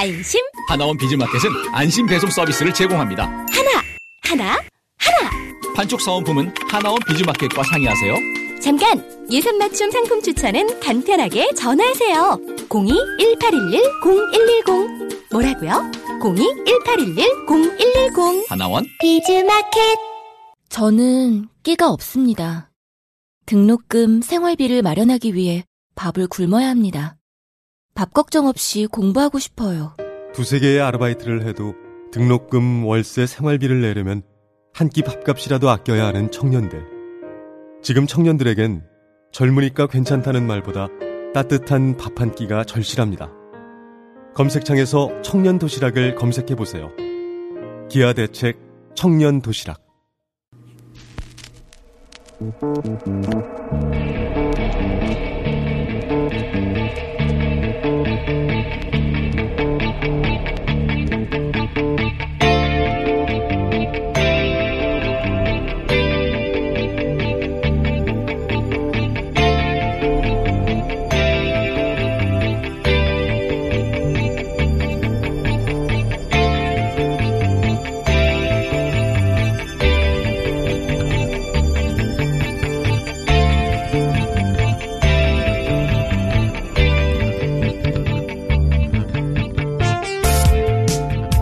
안심. 하나원 비즈마켓은 안심 배송 서비스를 제공합니다. 하나, 하나, 하나. 판촉 사은품은 하나원 비즈마켓과 상의하세요. 잠깐! 예산 맞춤 상품 추천은 간편하게 전화하세요. 02-1811-0110. 뭐라고요? 02-1811-0110. 하나원 비즈마켓. 저는 끼가 없습니다. 등록금, 생활비를 마련하기 위해 밥을 굶어야 합니다. 밥 걱정 없이 공부하고 싶어요. 두세 개의 아르바이트를 해도 등록금, 월세, 생활비를 내려면 한 끼 밥값이라도 아껴야 하는 청년들. 지금 청년들에겐 젊으니까 괜찮다는 말보다 따뜻한 밥 한 끼가 절실합니다. 검색창에서 청년 도시락을 검색해 보세요. 기아 대책 청년 도시락.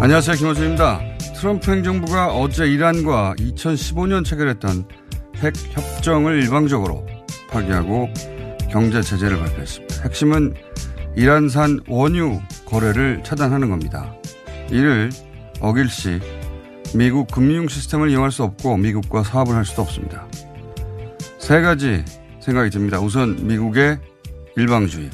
안녕하세요. 김호준입니다. 트럼프 행정부가 어제 이란과 2015년 체결했던 핵 협정을 일방적으로 파기하고 경제 제재를 발표했습니다. 핵심은 이란산 원유 거래를 차단하는 겁니다. 이를 어길 시 미국 금융 시스템을 이용할 수 없고 미국과 사업을 할 수도 없습니다. 세 가지 생각이 듭니다. 우선 미국의 일방주의.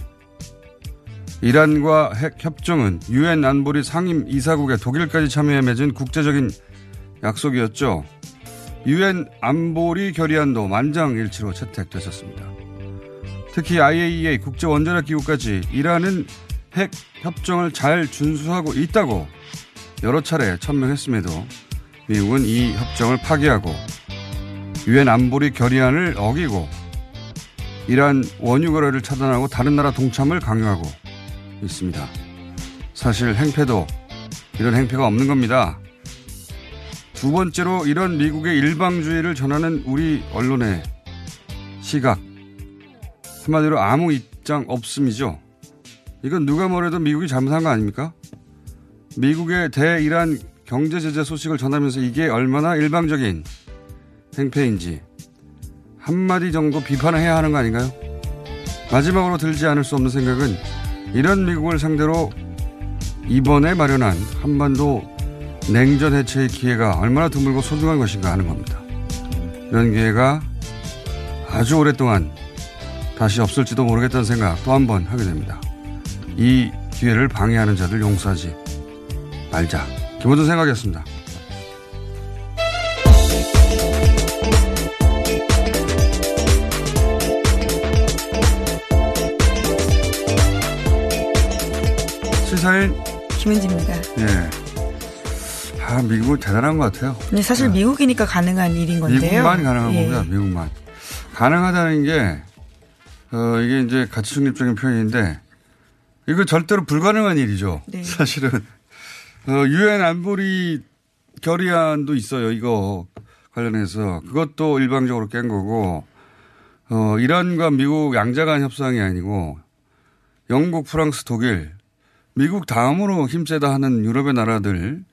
이란과 핵 협정은 유엔 안보리 상임 이사국의 독일까지 참여해 맺은 국제적인 약속이었죠. 유엔 안보리 결의안도 만장일치로 채택됐었습니다. 특히 IAEA 국제 원자력 기구까지 이란은 핵 협정을 잘 준수하고 있다고 여러 차례 천명했음에도 미국은 이 협정을 파기하고 유엔 안보리 결의안을 어기고 이란 원유 거래를 차단하고 다른 나라 동참을 강요하고 있습니다. 사실 행패도 이런 행패가 없는 겁니다. 두 번째로 이런 미국의 일방주의를 전하는 우리 언론의 시각. 한마디로 아무 입장 없음이죠. 이건 누가 뭐래도 미국이 잘못한 거 아닙니까? 미국의 대이란 경제제재 소식을 전하면서 이게 얼마나 일방적인 행패인지 한마디 정도 비판을 해야 하는 거 아닌가요? 마지막으로 들지 않을 수 없는 생각은 이런 미국을 상대로 이번에 마련한 한반도 냉전 해체의 기회가 얼마나 드물고 소중한 것인가 하는 겁니다. 이런 기회가 아주 오랫동안 다시 없을지도 모르겠다는 생각 또 한 번 하게 됩니다. 이 기회를 방해하는 자들 용서하지 말자. 김호준 생각이었습니다. 시사인 김은지입니다. 예. 아, 미국은 대단한 것 같아요. 네, 사실 미국이니까 가능한 일인 건데요. 미국만 가능한 예. 겁니다. 미국만. 가능하다는 게, 어, 이게 이제 가치 중립적인 표현인데, 이거 절대로 불가능한 일이죠. 네. 사실은. 어, 유엔 안보리 결의안도 있어요. 이거 관련해서. 그것도 일방적으로 깬 거고, 어, 이란과 미국 양자 간 협상이 아니고, 영국, 프랑스, 독일, 미국 다음으로 힘세다 하는 유럽의 나라들,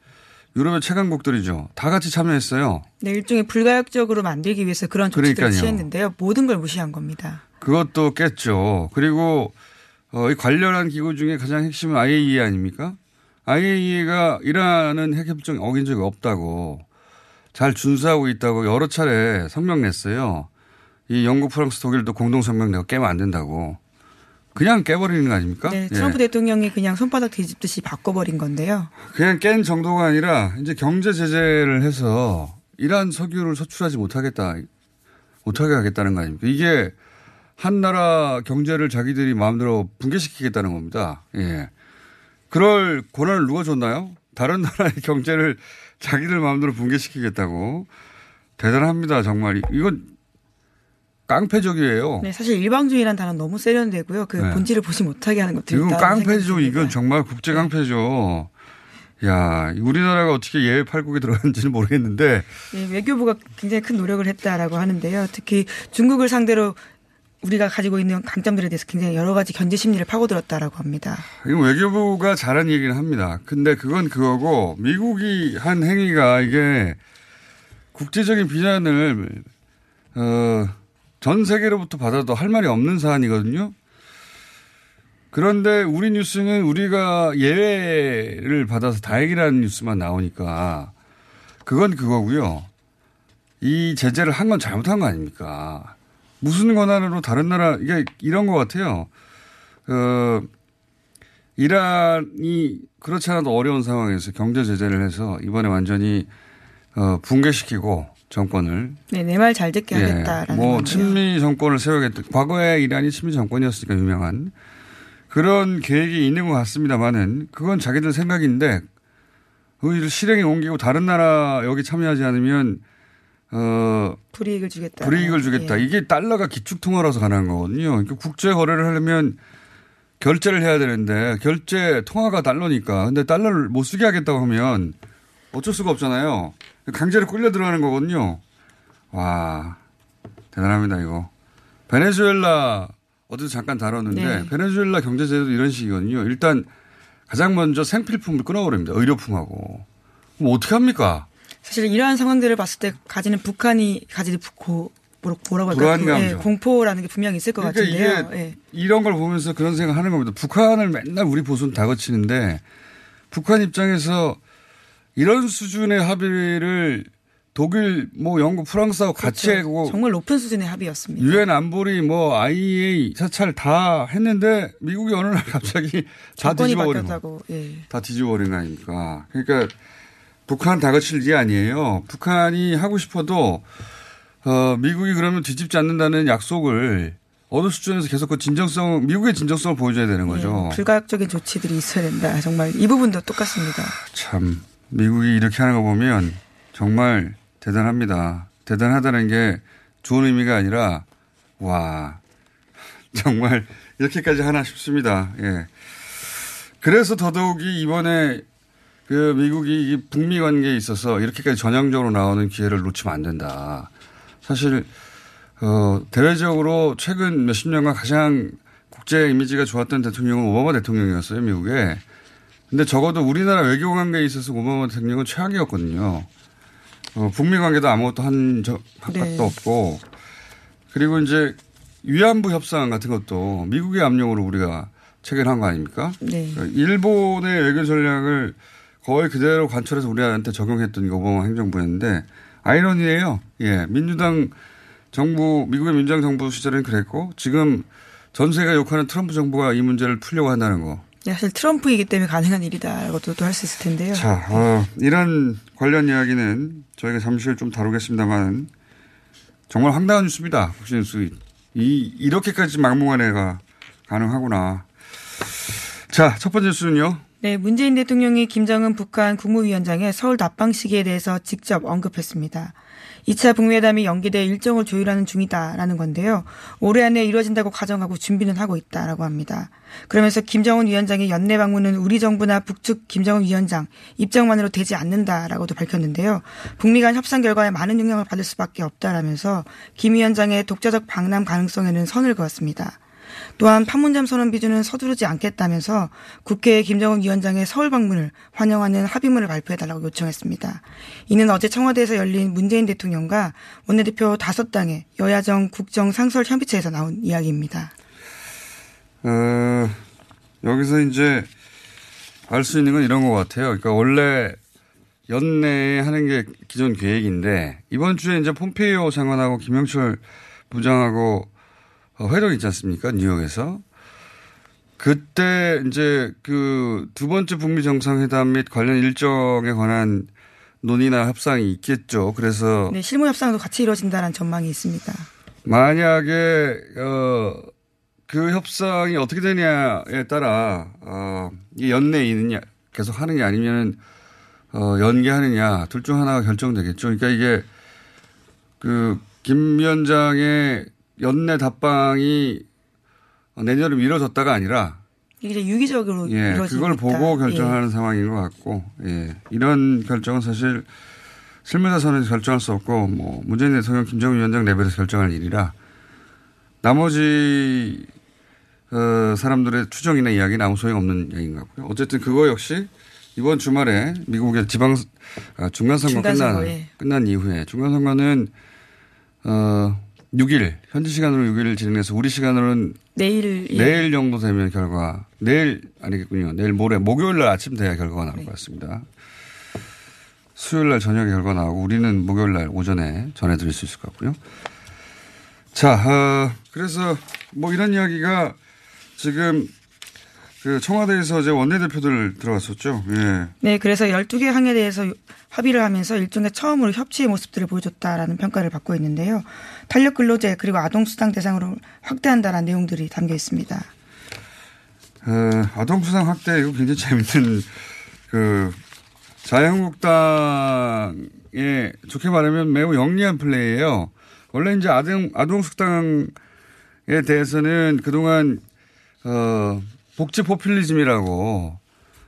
유럽의 최강국들이죠. 다 같이 참여했어요. 네, 일종의 불가역적으로 만들기 위해서 그런 조치들을 그러니까요. 취했는데요. 모든 걸 무시한 겁니다. 그것도 깼죠. 그리고 어, 이 관련한 기구 중에 가장 핵심은 IAEA 아닙니까? IAEA가 이란은 핵협정 어긴 적이 없다고 잘 준수하고 있다고 여러 차례 성명 냈어요. 이 영국, 프랑스, 독일도 공동 성명 내고 깨면 안 된다고. 그냥 깨버리는 거 아닙니까? 네, 예. 트럼프 대통령이 그냥 손바닥 뒤집듯이 바꿔버린 건데요. 그냥 깬 정도가 아니라 이제 경제 제재를 해서 이란 석유를 수출하지 못하겠다, 못하게 하겠다는 거 아닙니까? 이게 한 나라 경제를 자기들이 마음대로 붕괴시키겠다는 겁니다. 예. 그럴 권한을 누가 줬나요? 다른 나라의 경제를 자기들 마음대로 붕괴시키겠다고. 대단합니다, 정말. 이건 깡패적이에요. 네, 사실 일방주의란 단어 너무 세련되고요. 그 네. 본질을 보지 못하게 하는 것들이 이건 깡패죠. 이건 정말 국제 깡패죠. 야, 우리나라가 어떻게 예외 팔국에 들어갔는지는 모르겠는데 예, 외교부가 굉장히 큰 노력을 했다라고 하는데요. 특히 중국을 상대로 우리가 가지고 있는 강점들에 대해서 굉장히 여러 가지 견제 심리를 파고들었다라고 합니다. 이건 외교부가 잘한 얘기는 합니다. 근데 그건 그거고 미국이 한 행위가 이게 국제적인 비난을 어, 전 세계로부터 받아도 할 말이 없는 사안이거든요. 그런데 우리 뉴스는 우리가 예외를 받아서 다행이라는 뉴스만 나오니까 그건 그거고요. 이 제재를 한 건 잘못한 거 아닙니까? 무슨 권한으로 다른 나라 이게 이런 것 같아요. 어, 이란이 그렇지 않아도 어려운 상황에서 경제 제재를 해서 이번에 완전히 어, 붕괴시키고 정권을 네, 내 말 잘 듣게 하겠다라는 뭐 건데요. 친미 정권을 세우겠다. 과거에 이란이 친미 정권이었으니까 유명한 그런 계획이 있는 것 같습니다만은 그건 자기들 생각인데 그 실행에 옮기고 다른 나라 여기 참여하지 않으면 어 불이익을 주겠다. 불이익을 주겠다. 예. 이게 달러가 기축 통화라서 가능한 거거든요. 그러니까 국제 거래를 하려면 결제를 해야 되는데 결제 통화가 달러니까. 근데 달러를 못 쓰게 하겠다고 하면 어쩔 수가 없잖아요. 강제로 끌려 들어가는 거거든요. 와 대단합니다 이거. 베네수엘라 어제도 잠깐 다뤘는데 네. 베네수엘라 경제 제도도 이런 식이거든요. 일단 가장 먼저 생필품을 끊어버립니다. 의료품하고. 그럼 어떻게 합니까? 사실 이러한 상황들을 봤을 때 가지는 북한이 가지는 고, 뭐라- 뭐라고 할까요? 그, 불안감이죠. 예, 공포라는 게 분명히 있을 것 그러니까 같은데요. 예. 이런 걸 보면서 그런 생각 하는 겁니다. 북한을 맨날 우리 보수는 다그치는데 북한 입장에서 이런 수준의 합의를 독일, 뭐 영국, 프랑스하고 같이 그렇죠. 하고 정말 높은 수준의 합의였습니다. 유엔 안보리 뭐 IEA 사찰 다 했는데 미국이 어느 날 갑자기 다 뒤집어버리고 바뀌었다고. 예. 다 뒤집어버린 거 아닙니까? 그러니까 북한 다그칠 게 아니에요. 북한이 하고 싶어도 어, 미국이 그러면 뒤집지 않는다는 약속을 어느 수준에서 계속 그 진정성, 미국의 진정성을 보여줘야 되는 거죠. 예, 불가역적인 조치들이 있어야 된다. 정말 이 부분도 똑같습니다. 참 미국이 이렇게 하는 거 보면 정말 대단합니다. 대단하다는 게 좋은 의미가 아니라 와 정말 이렇게까지 하나 싶습니다. 예. 그래서 더더욱이 이번에 그 미국이 이 북미 관계에 있어서 이렇게까지 전향적으로 나오는 기회를 놓치면 안 된다. 사실 어 대외적으로 최근 몇십 년간 가장 국제 이미지가 좋았던 대통령은 오바마 대통령이었어요, 미국에. 근데 적어도 우리나라 외교 관계에 있어서 오바마 대통령은 최악이었거든요. 어, 북미 관계도 아무것도 한 적, 합각도 네. 없고. 그리고 이제 위안부 협상 같은 것도 미국의 압력으로 우리가 체결한 거 아닙니까? 네. 그러니까 일본의 외교 전략을 거의 그대로 관철해서 우리한테 적용했던 게 오바마 행정부였는데 아이러니예요. 예. 민주당 정부, 미국의 민주당 정부 시절엔 그랬고 지금 전 세계가 욕하는 트럼프 정부가 이 문제를 풀려고 한다는 거. 네, 사실 트럼프이기 때문에 가능한 일이다라고도 또할수 있을 텐데요. 자, 어, 이런 관련 이야기는 저희가 잠시 후에 좀 다루겠습니다만 정말 황당한 뉴스입니다. 국제뉴스. 이, 이렇게까지 막무가내 가 가능하구나. 자, 첫 번째 뉴스는요. 네, 문재인 대통령이 김정은 북한 국무위원장의 서울 답방 시기에 대해서 직접 언급했습니다. 2차 북미회담이 연기돼 일정을 조율하는 중이다라는 건데요. 올해 안에 이루어진다고 가정하고 준비는 하고 있다라고 합니다. 그러면서 김정은 위원장의 연내 방문은 우리 정부나 북측 김정은 위원장 입장만으로 되지 않는다라고도 밝혔는데요. 북미 간 협상 결과에 많은 영향을 받을 수밖에 없다라면서 김 위원장의 독자적 방남 가능성에는 선을 그었습니다. 또한 판문점 선언 비준은 서두르지 않겠다면서 국회에 김정은 위원장의 서울 방문을 환영하는 합의문을 발표해달라고 요청했습니다. 이는 어제 청와대에서 열린 문재인 대통령과 원내대표 다섯 당의 여야정 국정 상설 협의체에서 나온 이야기입니다. 어, 여기서 이제 알 수 있는 건 이런 것 같아요. 그러니까 원래 연내에 하는 게 기존 계획인데 이번 주에 이제 폼페이오 장관하고 김영철 부장하고 어, 회동 있지 않습니까? 뉴욕에서. 그때 이제 그 두 번째 북미 정상회담 및 관련 일정에 관한 논의나 협상이 있겠죠. 그래서 네, 실무 협상도 같이 이루어진다는 전망이 있습니다. 만약에 어, 그 협상이 어떻게 되냐에 따라 어, 이 연내에 있느냐 계속 하느냐 아니면 어, 연기하느냐 둘 중 하나가 결정되겠죠. 그러니까 이게 그 김 위원장의 연내 답방이 내년으로 미뤄졌다가 아니라 이게 유기적으로 예, 그걸. 보고 결정하는 예. 상황인 것 같고, 예. 이런 결정은 사실 실무자 선에서 결정할 수 없고, 뭐, 문재인 대통령 김정은 위원장 레벨에서 결정할 일이라, 나머지, 어, 사람들의 추정이나 이야기는 아무 소용없는 얘기인 것 같고요. 어쨌든 그거 역시 이번 주말에 미국의 지방, 아, 중간선거 중간선거, 끝난, 예. 끝난 이후에 중간선거는, 어, 6일, 현지 시간으로 6일 진행해서 우리 시간으로는 내일 예. 내일 정도 되면 결과 내일 아니겠군요. 내일 모레 목요일 날 아침 돼야 결과가 나올 것 같습니다. 수요일 날 저녁에 결과 나오고 우리는 목요일 날 오전에 전해드릴 수 있을 것 같고요. 자, 어, 그래서 뭐 이런 이야기가 지금 그 청와대에서 어제 원내대표들 들어갔었죠. 예. 네, 그래서 12개 항에 대해서 합의를 하면서 일종의 처음으로 협치의 모습들을 보여줬다라는 평가를 받고 있는데요. 탄력 근로제 그리고 아동 수당 대상으로 확대한다라는 내용들이 담겨 있습니다. 어, 아동 수당 확대 이거 굉장히 재밌는 그 자유한국당의 좋게 말하면 매우 영리한 플레이예요. 원래 이제 아동 아동 수당에 대해서는 그동안 어 복지 포퓰리즘이라고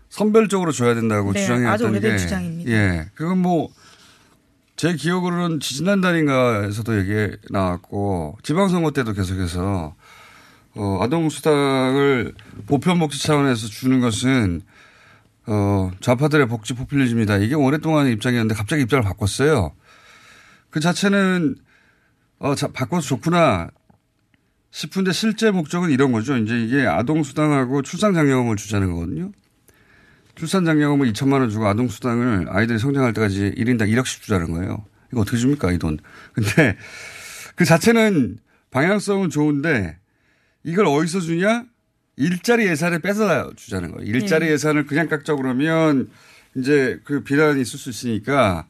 선별적으로 줘야 된다고 네, 주장해왔던 아주 오래된 게 주장입니다. 예, 그건 뭐 제 기억으로는 지지난달인가에서도 얘기 나왔고 지방선거 때도 계속해서 어, 아동 수당을 보편 복지 차원에서 주는 것은 어, 좌파들의 복지 포퓰리즘이다. 이게 오랫동안 입장이었는데 갑자기 입장을 바꿨어요. 그 자체는 어, 자, 바꿔서 좋구나 싶은데 실제 목적은 이런 거죠. 이제 이게 아동 수당하고 출산 장려금을 주자는 거거든요. 출산장려금을 2천만 원 주고 아동수당을 아이들이 성장할 때까지 1인당 1억씩 주자는 거예요. 이거 어떻게 줍니까, 이 돈. 근데 그 자체는 방향성은 좋은데 이걸 어디서 주냐? 일자리 예산에 뺏어 주자는 거예요. 일자리 네. 예산을 그냥 깎자 그러면 이제 그 비난이 있을 수 있으니까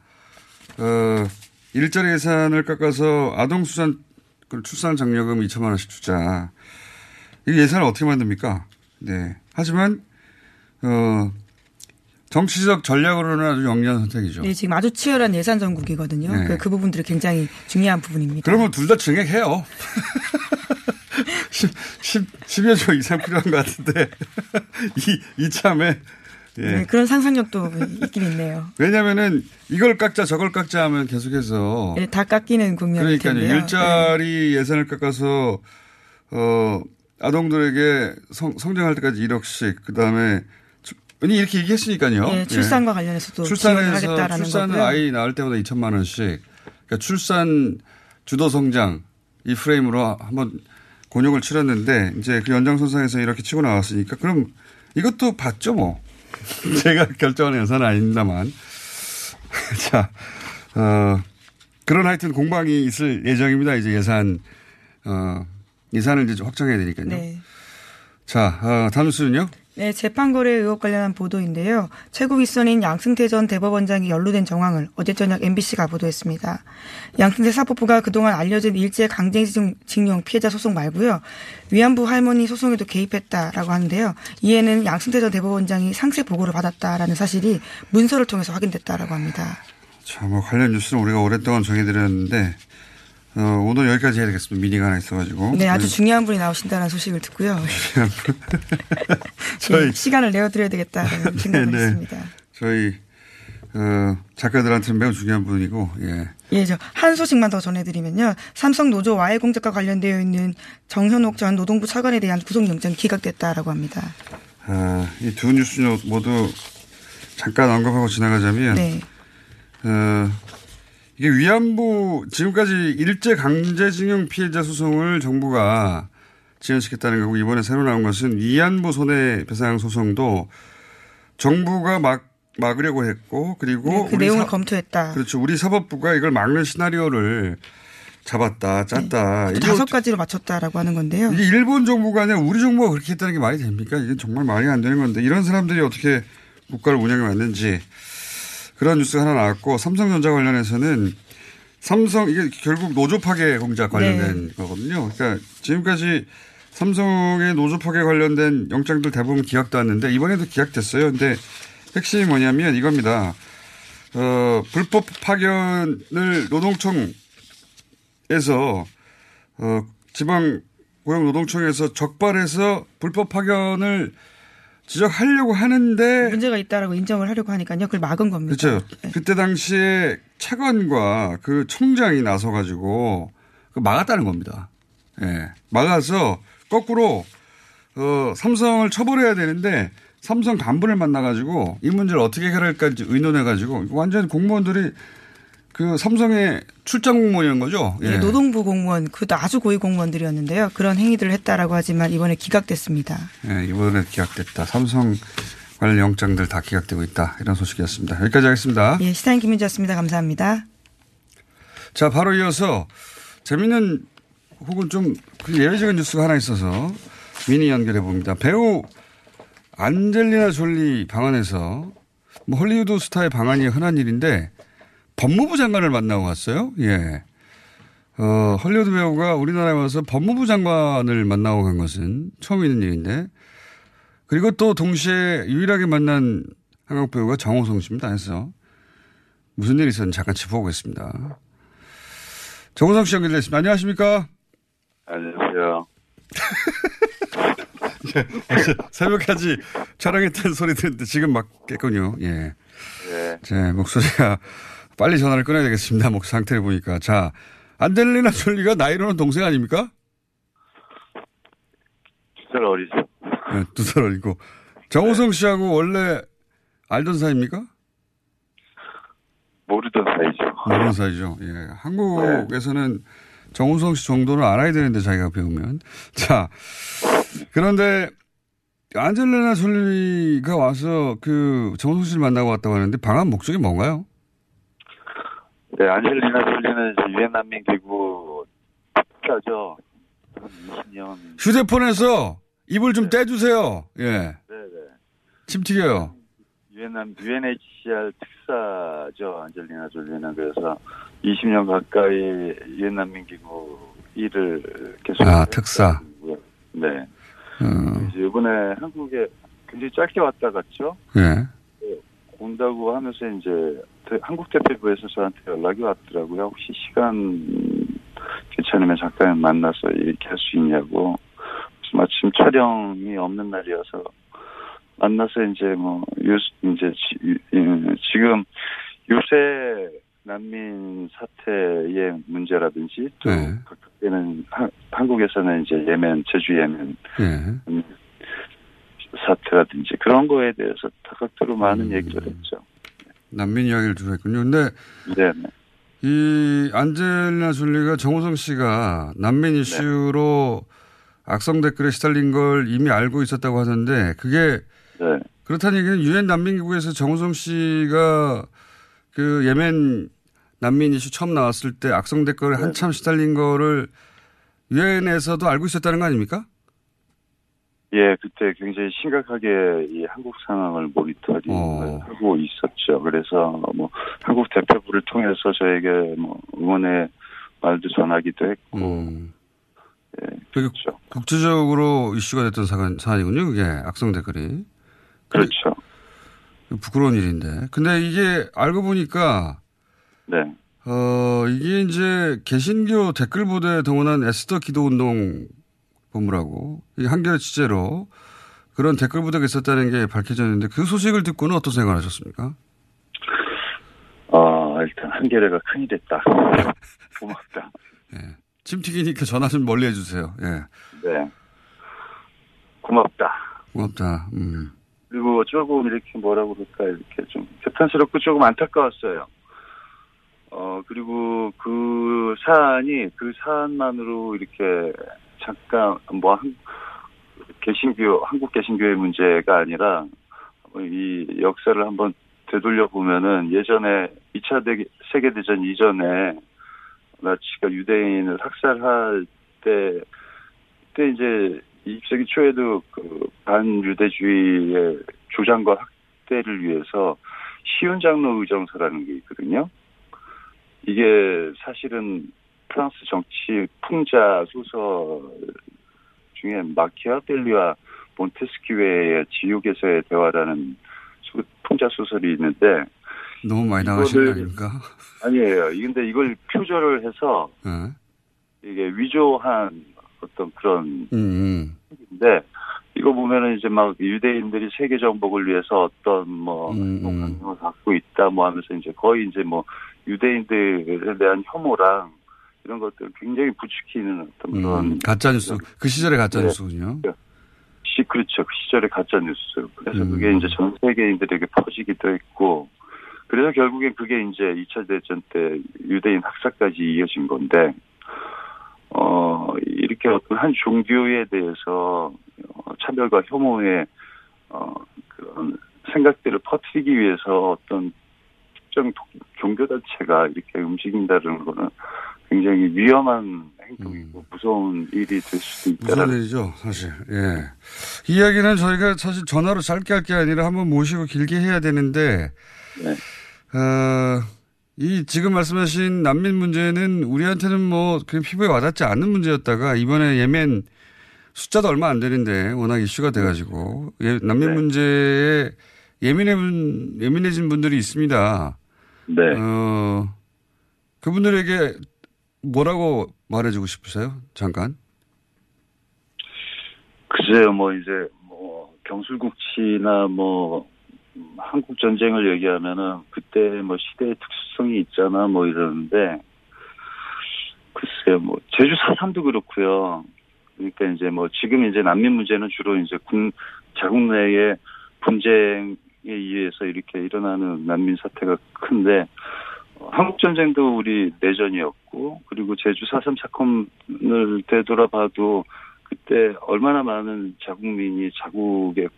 어, 일자리 예산을 깎아서 아동 수산 그 출산 장려금 2천만 원씩 주자. 이 예산을 어떻게 만듭니까? 네. 하지만 어 정치적 전략으로는 아주 영리한 선택이죠. 네, 지금 아주 치열한 예산 전국이거든요. 네. 그, 그 부분들이 굉장히 중요한 부분입니다. 그러면 둘 다 증액해요. 10, 10, 10 여 조 이상 필요한 것 같은데 이 이참에 예. 네, 그런 상상력도 있긴 있네요. 왜냐면은 이걸 깎자 저걸 깎자 하면 계속해서 네, 다 깎이는 국면일 그러니까요. 텐데요. 네. 일자리 예산을 깎아서 어 아동들에게 성, 성장할 때까지 1억씩 그다음에 주- 아니 이렇게 얘기했으니까요. 네, 출산과 관련해서도 지원을 출산에서 하겠다라는 출산 거고요. 아이 낳을 때마다 2천만 원씩 그러니까 출산 주도 성장 이 프레임으로 한번 곤욕을 치렀는데 이제 그 연장선상에서 이렇게 치고 나왔으니까 그럼 이것도 봤죠 뭐 제가 결정하는 예산은 아닙니다만 자 어, 그런 하여튼 공방이 있을 예정입니다 이제 예산 어, 예산을 이제 좀 확정해야 되니까요. 네. 자 어, 다음 수는요. 네, 재판거래 의혹 관련한 보도인데요. 최고 윗선인 양승태 전 대법원장이 연루된 정황을 어제 저녁 MBC가 보도했습니다. 양승태 사법부가 그동안 알려진 일제 강제징용 피해자 소송 말고요. 위안부 할머니 소송에도 개입했다라고 하는데요. 이에는 양승태 전 대법원장이 상세 보고를 받았다라는 사실이 문서를 통해서 확인됐다라고 합니다. 자, 뭐 관련 뉴스는 우리가 오랫동안 정해드렸는데 어, 오늘 여기까지 해야 되겠습니다. 미니가 하나 있어가지고. 네, 아주 저희- 중요한 분이 나오신다는 소식을 듣고요. 저희 네, 시간을 내어드려야 되겠다는 생각을 네. 했습니다. 저희 어, 작가들한테는 매우 중요한 분이고, 예. 예, 저 한 소식만 더 전해드리면요. 삼성 노조 와해 공작과 관련되어 있는 정현옥 전 노동부 차관에 대한 구속영장이 기각됐다라고 합니다. 아, 이 두 뉴스 모두 잠깐 언급하고 지나가자면, 네. 어, 이게 위안부 지금까지 일제 강제징용 피해자 소송을 정부가 지연시켰다는 거고 이번에 새로 나온 것은 위안부 손해배상 소송도 정부가 막 막으려고 했고 그리고 네, 그 내용을 사- 검토했다. 그렇죠. 우리 사법부가 이걸 막는 시나리오를 잡았다, 짰다. 네. 다섯 어떻게- 가지로 맞췄다라고 하는 건데요. 이게 일본 정부가 아니라 우리 정부가 그렇게 했다는 게 말이 됩니까? 이게 정말 말이 안 되는 건데 이런 사람들이 어떻게 국가를 운영해 왔는지 그런 뉴스가 하나 나왔고 삼성전자 관련해서는 삼성 이게 결국 노조 파괴 공작 관련된 네. 거거든요. 그러니까 지금까지 삼성의 노조 파괴 관련된 영장들 대부분 기각도 왔는데 이번에도 기각됐어요. 근데 핵심이 뭐냐면 이겁니다. 어, 불법 파견을 노동청에서 어, 지방 고용노동청에서 적발해서 불법 파견을 지적하려고 하는데 문제가 있다라고 인정을 하려고 하니까요. 그걸 막은 겁니다. 그렇죠. 그때 당시에 차관과 그 총장이 나서 가지고 그 막았다는 겁니다. 예. 막아서 거꾸로 어 삼성을 처벌해야 되는데 삼성 간부를 만나 가지고 이 문제를 어떻게 해결할까 의논해 가지고 완전 공무원들이 그 삼성의 출장 공무원이란 거죠. 예. 네, 노동부 공무원, 그도 아주 고위 공무원들이었는데요. 그런 행위들을 했다라고 하지만 이번에 기각됐습니다. 예, 이번에 기각됐다. 삼성 관련 영장들 다 기각되고 있다. 이런 소식이었습니다. 여기까지 하겠습니다. 예, 시사인 김민주였습니다. 감사합니다. 자, 바로 이어서 재밌는 혹은 좀그 예외적인 뉴스가 하나 있어서 미니 연결해 봅니다. 배우 안젤리나 졸리 방안에서 뭐 헐리우드 스타의 방안이 흔한 일인데 법무부 장관을 만나고 갔어요. 예. 어, 헐리우드 배우가 우리나라에 와서 법무부 장관을 만나고 간 것은 처음 있는 일인데 그리고 또 동시에 유일하게 만난 한국 배우가 정호성 씨입니다. 해서 무슨 일이 있었는지 잠깐 짚어보겠습니다. 정호성 씨 연결됐습니다. 안녕하십니까? 안녕하세요. 새벽까지 촬영했다는 소리 듣는데 지금 막 깼군요. 예. 네. 제 목소리가 빨리 전화를 끊어야 되겠습니다. 목 상태를 보니까. 자, 안젤리나 졸리가 나이로는 동생 아닙니까? 두 살 어리죠. 네, 두살 어리고. 정호성 씨하고 원래 알던 사이입니까? 모르던 사이죠. 모르는 사이죠. 예. 한국에서는 정우성 씨 정도는 알아야 되는데 자기가 배우면. 자, 그런데 안젤리나 졸리가 와서 그 정우성 씨를 만나고 왔다고 하는데 방한 목적이 뭔가요? 네, 안젤리나 졸리는 유엔 난민 기구 특사죠. 한 20년. 휴대폰에서 입을 좀 떼주세요. 예. 네, 네. 침 튀겨요. 유엔 난 UNHCR 특사죠. 안젤리나 졸리는 그래서 20년 가까이 유엔 난민 기구 일을 계속 아, 특사. 했고요. 네. 어, 이제 이번에 한국에 굉장히 짧게 왔다 갔죠. 예. 온다고 하면서 이제 대- 한국 대표부에서 저한테 연락이 왔더라고요. 혹시 시간 괜찮으면 잠깐 만나서 이렇게 할 수 있냐고. 마침 촬영이 없는 날이어서 만나서 이제 뭐 요, 이제 지, 음, 지금 요새 난민 사태의 문제라든지 또 네. 각각에는 하- 한국에서는 이제 예멘 제주 예멘 예. 사태라든지 그런 거에 대해서 다각도로 많은 음. 얘기를 했죠. 난민 이야기를 주로 했군요. 근데 네, 네. 이 안젤리나 졸리가 정호성 씨가 난민 이슈로 악성 댓글에 시달린 걸 이미 알고 있었다고 하던데 그게 네. 그렇다는 얘기는 유엔 난민기구에서 정호성 씨가 그 예멘 난민 이슈 처음 나왔을 때 악성 댓글에 한참 시달린 거를 유엔에서도 알고 있었다는 거 아닙니까? 예, 그때 굉장히 심각하게 이 한국 상황을 모니터링을 어. 하고 있었죠. 그래서 뭐 한국 대표부를 통해서 저에게 뭐 응원의 말도 전하기도 했고, 음. 예, 그렇죠. 국제적으로 이슈가 됐던 사건, 사안이군요. 그게 악성 댓글이. 그렇죠. 부끄러운 일인데. 근데 이게 알고 보니까 네, 어, 이게 이제 개신교 댓글 부대에 동원한 에스더 기도 운동 본부라고 이 한겨레 취재로 그런 댓글 부대가 있었다는 게 밝혀졌는데 그 소식을 듣고는 어떤 생각을 하셨습니까? 어, 일단 한겨레가 큰일 됐다. 고맙다. 예. 침 튀기니까 전화 좀 멀리 해주세요. 예. 네. 고맙다. 고맙다. 음. 그리고 조금 이렇게 뭐라 그럴까, 이렇게 좀 개탄스럽고 조금 안타까웠어요. 어, 그리고 그 사안이 그 사안만으로 이렇게 잠깐 뭐 한, 개신교, 한국 개신교의 문제가 아니라 이 역사를 한번 되돌려 보면은 예전에 2차 대, 세계 대전 이전에 나치가 유대인을 학살할 때, 그때 이제 20세기 초에도 그 반유대주의의 조장과 확대를 위해서 시운 장로 의정서라는 게 있거든요. 이게 사실은 프랑스 정치 풍자 소설 중에 마키아벨리와 몬테스키웨의 지옥에서의 대화라는 소, 풍자 소설이 있는데 너무 많이 나가시는 거 아닙니까? 아니에요. 근데 이걸 표절을 해서 네. 이게 위조한 어떤 그런 음, 인데 이거 보면은 이제 막 유대인들이 세계 정복을 위해서 어떤 뭐 음, 음. 강령을 갖고 있다 뭐 하면서 이제 거의 이제 뭐 유대인들에 대한 혐오랑 이런 것들 을 굉장히 부추기는 어떤 그런 음, 가짜 뉴스. 그 시절의 가짜 네. 뉴스군요. 시 그렇죠 그 시절의 가짜 뉴스 그래서 음. 그게 이제 전 세계인들에게 퍼지기도 했고 그래서 결국엔 그게 이제 2차 대전 때 유대인 학살까지 이어진 건데 어 이렇게 어떤 한 종교에 대해서 어, 차별과 혐오의 어 그런 생각들을 퍼뜨리기 위해서 어떤 특정 도- 종교 단체가 이렇게 움직인다는 거는 굉장히 위험한 행동이고 무서운 일이 될 수도 음. 무슨 있다라는 일이죠, 사실. 예. 이야기는 저희가 사실 전화로 짧게 할 게 아니라 한번 모시고 길게 해야 되는데, 네. 어, 이 지금 말씀하신 난민 문제는 우리한테는 뭐 그냥 피부에 와닿지 않는 문제였다가 이번에 예멘 숫자도 얼마 안 되는데 워낙 이슈가 돼가지고 예, 난민 네. 문제에 예민해 분, 예민해진 분들이 있습니다. 네. 어, 그분들에게 뭐라고 말해주고 싶으세요? 잠깐. 글쎄요, 뭐 이제 뭐 경술국치나 뭐 음, 한국 전쟁을 얘기하면은 그때 뭐 시대의 특수성이 있잖아 뭐 이러는데 글쎄요, 뭐 제주 4.3도 그렇고요. 그러니까 이제 뭐 지금 이제 난민 문제는 주로 이제 군 자국 내의 분쟁에 의해서 이렇게 일어나는 난민 사태가 큰데 어, 한국 전쟁도 우리 내전이었고 그리고 제주 4.3 사건을 되돌아봐도 그때 얼마나 많은 자국민이 자국의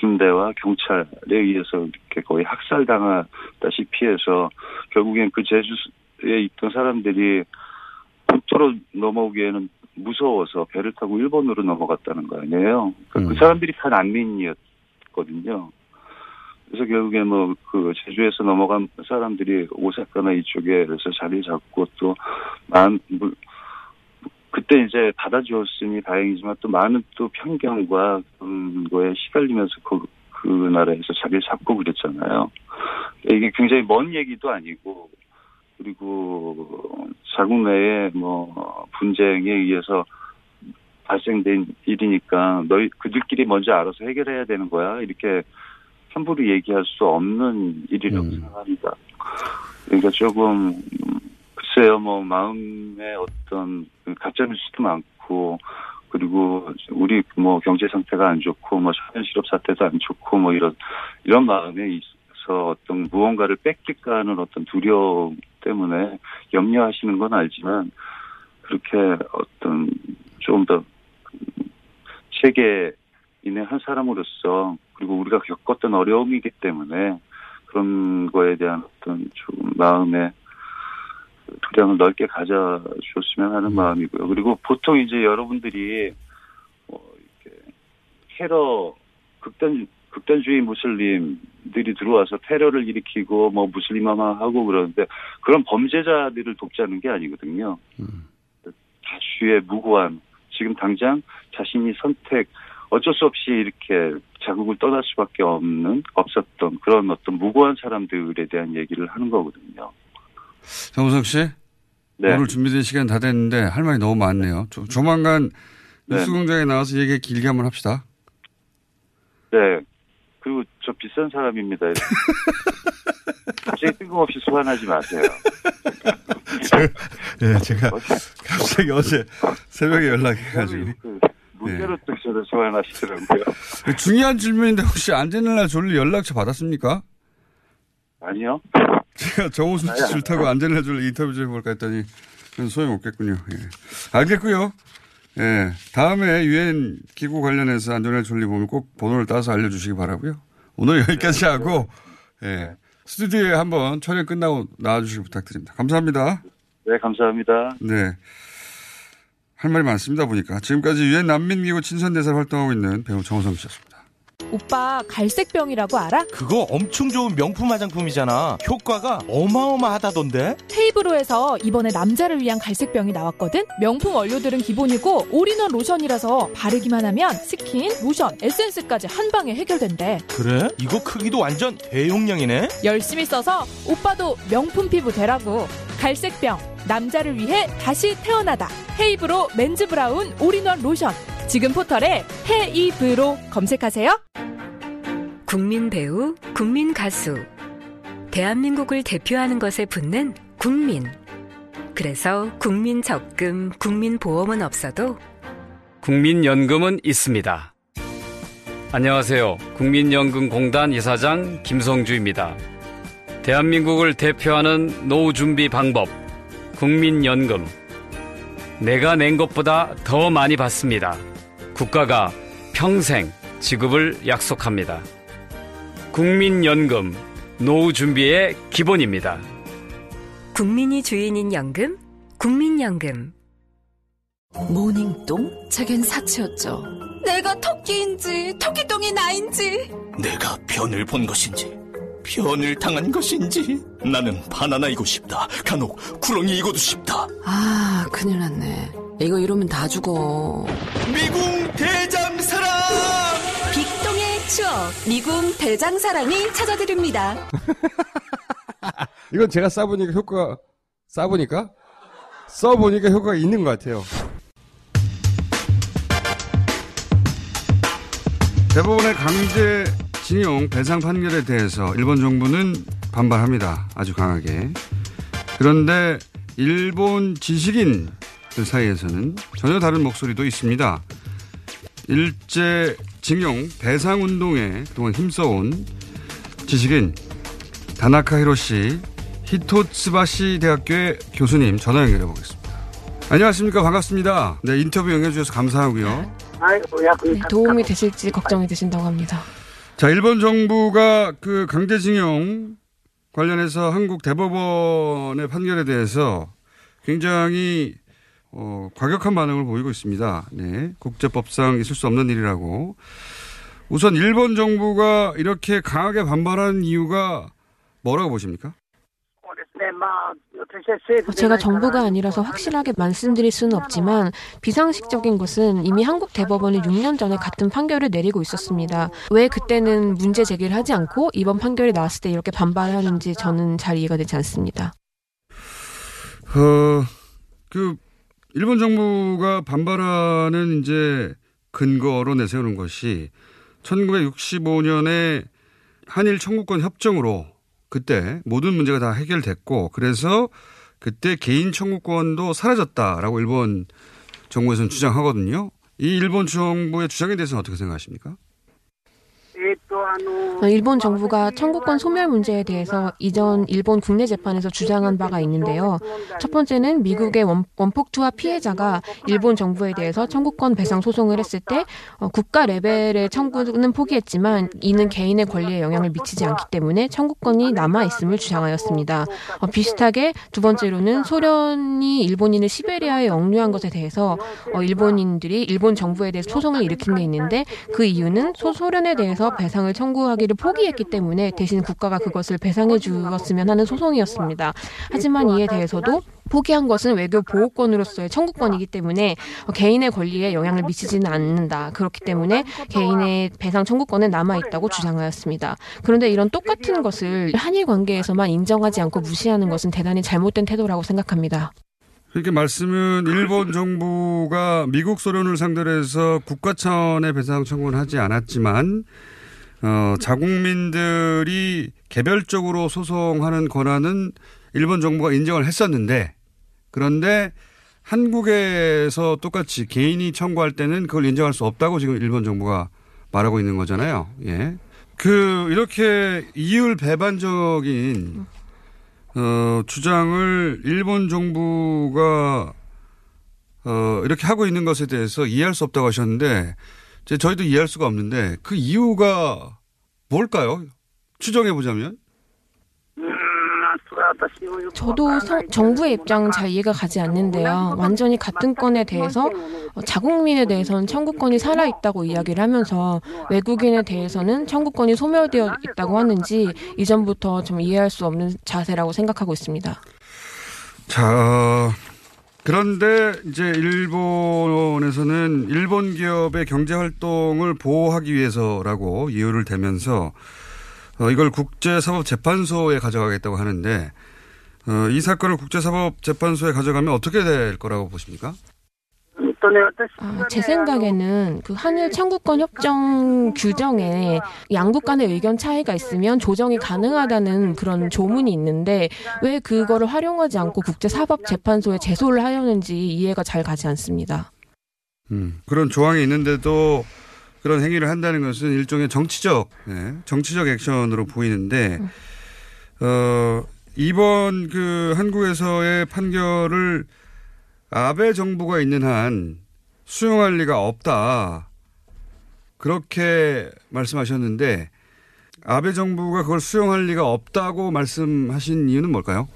군대와 경찰에 의해서 이렇게 거의 학살당하다시피 해서 결국엔 그 제주에 있던 사람들이 국토로 넘어오기에는 무서워서 배를 타고 일본으로 넘어갔다는 거 아니에요. 그러니까 그 음. 사람들이 다 난민이었거든요. 그래서 결국에 뭐 그 제주에서 넘어간 사람들이 오사카나 이쪽에서 자리 잡고 또만 그때 이제 받아주었으니 다행이지만 또 많은 또 편견과 그런 거에 시달리면서 그, 그 나라에서 자리를 잡고 그랬잖아요. 이게 굉장히 먼 얘기도 아니고 그리고 자국 내에 뭐 분쟁에 의해서 발생된 일이니까 너희 그들끼리 먼저 알아서 해결해야 되는 거야 이렇게 함부로 얘기할 수 없는 일이라고 음. 생각합니다. 그러니까 조금 음, 글쎄요 뭐 마음에 어떤 그 가짜 뉴스도 많고 그리고 우리 뭐 경제 상태가 안 좋고 뭐 사현 실업 사태도 안 좋고 뭐 이런 이런 마음에 있어 어떤 무언가를 뺏길까 하는 어떤 두려움 때문에 염려하시는 건 알지만 그렇게 어떤 조금 더 세계 인의 한 사람으로서 그리고 우리가 겪었던 어려움이기 때문에 그런 거에 대한 어떤 조금 마음의 도량을 넓게 가져줬으면 하는 마음이고요. 그리고 보통 이제 여러분들이 뭐 이렇게 테러 극단 극단주의 무슬림들이 들어와서 테러를 일으키고 뭐 무슬림화하고 그러는데 그런 범죄자들을 돕자는 게 아니거든요. 다수의 무고한 지금 당장 자신이 선택 어쩔 수 없이 이렇게 자국을 떠날 수밖에 없는 없었던 그런 어떤 무고한 사람들에 대한 얘기를 하는 거거든요. 정우석 씨. 네. 오늘 준비된 시간 다 됐는데 할 말이 너무 많네요. 조, 조만간 네. 뉴스공장에 나와서 얘기 길게 한번 합시다. 네. 그리고 저 비싼 사람입니다. 갑자기 뜬금없이 소환하지 마세요. 예, 제가 갑자기 어제 새벽에 연락해가지고. 문제로 또 저를 소환하시더라고요. 그 중요한 질문인데 혹시 안젤리나 졸리 연락처 받았습니까? 아니요. 제가 정호순 씨 싫다고 안젤리나 졸리 인터뷰 좀 해볼까 했더니 소용없겠군요. 예. 알겠고요. 예. 다음에 유엔 기구 관련해서 안젤리나 졸리 보면 꼭 번호를 따서 알려주시기 바라고요. 오늘 여기까지 하고 예. 스튜디오에 한번 촬영 끝나고 나와주시기 부탁드립니다. 감사합니다. 네, 감사합니다. 네. 할 말이 많습니다 보니까 지금까지 유엔 난민기구 친선대사를 활동하고 있는 배우 정우성 씨였습니다. 오빠 갈색병이라고 알아? 그거 엄청 좋은 명품 화장품이잖아. 효과가 어마어마하다던데? 헤이브로에서 이번에 남자를 위한 갈색병이 나왔거든? 명품 원료들은 기본이고 올인원 로션이라서 바르기만 하면 스킨, 로션, 에센스까지 한 방에 해결된대. 그래? 이거 크기도 완전 대용량이네? 열심히 써서 오빠도 명품 피부 되라고. 갈색병, 남자를 위해 다시 태어나다. 헤이브로 Men's Brown All-in-one 로션. 지금 포털에 헤이브로 검색하세요. 국민 배우, 국민 가수. 대한민국을 대표하는 것에 붙는 국민. 그래서 국민 적금, 국민 보험은 없어도 국민연금은 있습니다. 안녕하세요. 국민연금공단 이사장 김성주입니다. 대한민국을 대표하는 노후 준비 방법, 국민연금. 내가 낸 것보다 더 많이 받습니다. 국가가 평생 지급을 약속합니다. 국민연금, 노후 준비의 기본입니다. 국민이 주인인 연금, 국민연금. 모닝똥? 제겐 사치였죠. 내가 토끼인지 토끼똥이 나인지 내가 변을 본 것인지 변을 당한 것인지 나는 바나나이고 싶다. 간혹 구렁이이고도 싶다. 아 큰일 났네. 이거 이러면 다 죽어. 미궁 대장사랑! 빅동의 추억 미궁 대장사랑이 찾아드립니다. 이건 제가 싸보니까 효과 싸보니까 써보니까 효과가 있는 것 같아요. 대법원의 강제 징용 배상 판결에 대해서 일본 정부는 반발합니다. 아주 강하게. 그런데 일본 지식인 사이에서는 전혀 다른 목소리도 있습니다. 일제 징용 배상 운동에 그동안 힘써온 지식인 다나카 히로시 히토츠바시 대학교의 교수님 전화 연결해 보겠습니다. 안녕하십니까 반갑습니다. 네 인터뷰 연결해 주셔서 감사하고요. 네, 도움이 되실지 걱정이 되신다고 합니다. 자, 일본 정부가 그 강제징용 관련해서 한국 대법원의 판결에 대해서 굉장히 어, 과격한 반응을 보이고 있습니다. 네. 국제법상 있을 수 없는 일이라고. 우선 일본 정부가 이렇게 강하게 반발한 이유가 뭐라고 보십니까? 제가 정부가 아니라서 확실하게 말씀드릴 수는 없지만 비상식적인 것은 이미 한국 대법원이 6년 전에 같은 판결을 내리고 있었습니다. 왜 그때는 문제 제기를 하지 않고 이번 판결이 나왔을 때 이렇게 반발하는지 저는 잘 이해가 되지 않습니다. 어, 그 일본 정부가 반발하는 이제 근거로 내세우는 것이 1965년에 한일 청구권 협정으로 그때 모든 문제가 다 해결됐고 그래서 그때 개인 청구권도 사라졌다라고 일본 정부에서는 주장하거든요. 이 일본 정부의 주장에 대해서는 어떻게 생각하십니까? 일본 정부가 청구권 소멸 문제에 대해서 이전 일본 국내 재판에서 주장한 바가 있는데요. 첫 번째는 미국의 원, 원폭 투하 피해자가 일본 정부에 대해서 청구권 배상 소송을 했을 때 어, 국가 레벨의 청구는 포기했지만 이는 개인의 권리에 영향을 미치지 않기 때문에 청구권이 남아 있음을 주장하였습니다. 어, 비슷하게 두 번째로는 소련이 일본인을 시베리아에 억류한 것에 대해서 어, 일본인들이 일본 정부에 대해서 소송을 일으킨 게 있는데 그 이유는 소, 소련에 대해서 배상을 청구하기를 포기했기 때문에 대신 국가가 그것을 배상해 주었으면 하는 소송이었습니다. 하지만 이에 대해서도 포기한 것은 외교 보호권으로서의 청구권이기 때문에 개인의 권리에 영향을 미치지는 않는다. 그렇기 때문에 개인의 배상 청구권은 남아 있다고 주장하였습니다. 그런데 이런 똑같은 것을 한일 관계에서만 인정하지 않고 무시하는 것은 대단히 잘못된 태도라고 생각합니다. 그렇게 말씀은 일본 정부가 미국 소련을 상대로 해서 국가 차원의 배상 청구는 하지 않았지만 어, 자국민들이 개별적으로 소송하는 권한은 일본 정부가 인정을 했었는데 그런데 한국에서 똑같이 개인이 청구할 때는 그걸 인정할 수 없다고 지금 일본 정부가 말하고 있는 거잖아요. 예. 그 이렇게 이율 배반적인 어, 주장을 일본 정부가 어, 이렇게 하고 있는 것에 대해서 이해할 수 없다고 하셨는데 저희도 이해할 수가 없는데 그 이유가 뭘까요? 추정해 보자면 저도 성- 정부의 입장은 잘 이해가 가지 않는데요. 완전히 같은 건에 대해서 어, 자국민에 대해서는 청구권이 살아 있다고 이야기를 하면서 외국인에 대해서는 청구권이 소멸되어 있다고 하는지 이전부터 좀 이해할 수 없는 자세라고 생각하고 있습니다. 자, 그런데 이제 일본에서는 일본 기업의 경제 활동을 보호하기 위해서라고 이유를 대면서 어, 이걸 국제사법재판소에 가져가겠다고 하는데 어, 이 사건을 국제사법재판소에 가져가면 어떻게 될 거라고 보십니까? 아, 제 생각에는 그 한일 청구권 협정 규정에 양국 간의 의견 차이가 있으면 조정이 가능하다는 그런 조문이 있는데 왜 그거를 활용하지 않고 국제사법재판소에 제소를 하려는지 이해가 잘 가지 않습니다. 음, 그런 조항이 있는데도 그런 행위를 한다는 것은 일종의 정치적, 예, 정치적 액션으로 보이는데, 어, 이번 그 한국에서의 판결을 아베 정부가 있는 한 수용할 리가 없다. 그렇게 말씀하셨는데, 아베 정부가 그걸 수용할 리가 없다고 말씀하신 이유는 뭘까요?